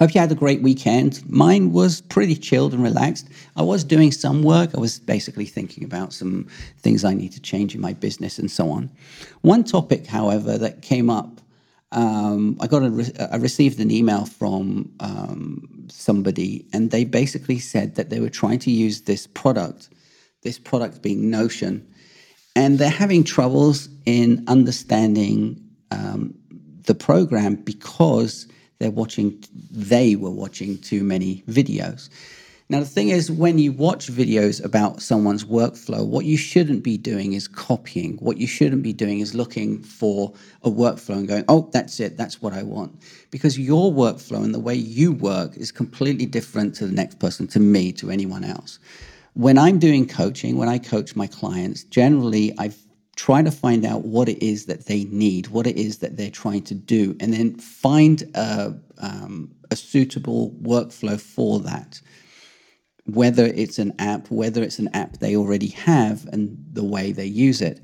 Hope you had a great weekend. Mine was pretty chilled and relaxed. I was doing some work. I was basically thinking about some things I need to change in my business and so on. One topic, however, that came up um, I got a I received an email from um, somebody, and they basically said that they were trying to use this product, this product being Notion, and they're having troubles in understanding um, the program because they're watching. They were watching too many videos. Now, the thing is, when you watch videos about someone's workflow, what you shouldn't be doing is copying. What you shouldn't be doing is looking for a workflow and going, oh, that's it, that's what I want. Because your workflow and the way you work is completely different to the next person, to me, to anyone else. When I'm doing coaching, when I coach my clients, generally I try to find out what it is that they need, what it is that they're trying to do, and then find a, um, a suitable workflow for that whether it's an app, whether it's an app they already have and the way they use it.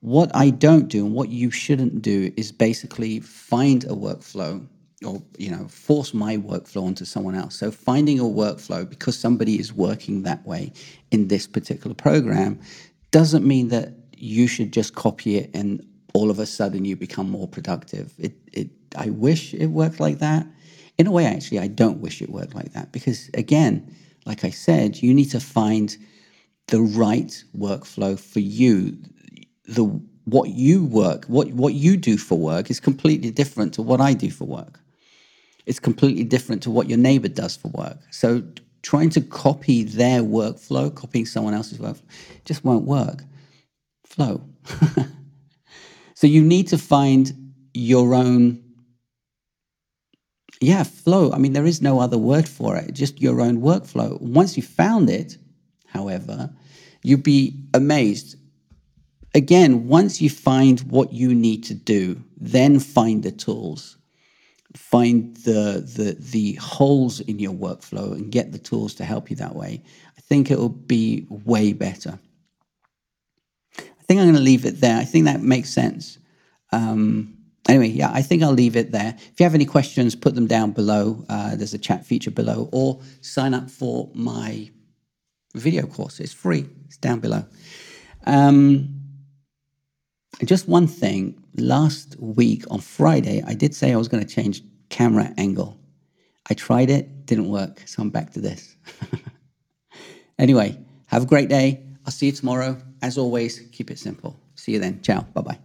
What I don't do and what you shouldn't do is basically find a workflow or you know force my workflow onto someone else. So finding a workflow because somebody is working that way in this particular program doesn't mean that you should just copy it and all of a sudden you become more productive. It it I wish it worked like that. In a way actually I don't wish it worked like that because again like I said, you need to find the right workflow for you. The what you work, what what you do for work is completely different to what I do for work. It's completely different to what your neighbor does for work. So trying to copy their workflow, copying someone else's workflow, just won't work. Flow. so you need to find your own yeah, flow. I mean, there is no other word for it, just your own workflow. Once you found it, however, you'd be amazed. Again, once you find what you need to do, then find the tools. Find the, the, the holes in your workflow and get the tools to help you that way. I think it will be way better. I think I'm going to leave it there. I think that makes sense. Um, Anyway, yeah, I think I'll leave it there. If you have any questions, put them down below. Uh, there's a chat feature below, or sign up for my video course. It's free, it's down below. Um, just one thing last week on Friday, I did say I was going to change camera angle. I tried it, didn't work, so I'm back to this. anyway, have a great day. I'll see you tomorrow. As always, keep it simple. See you then. Ciao. Bye bye.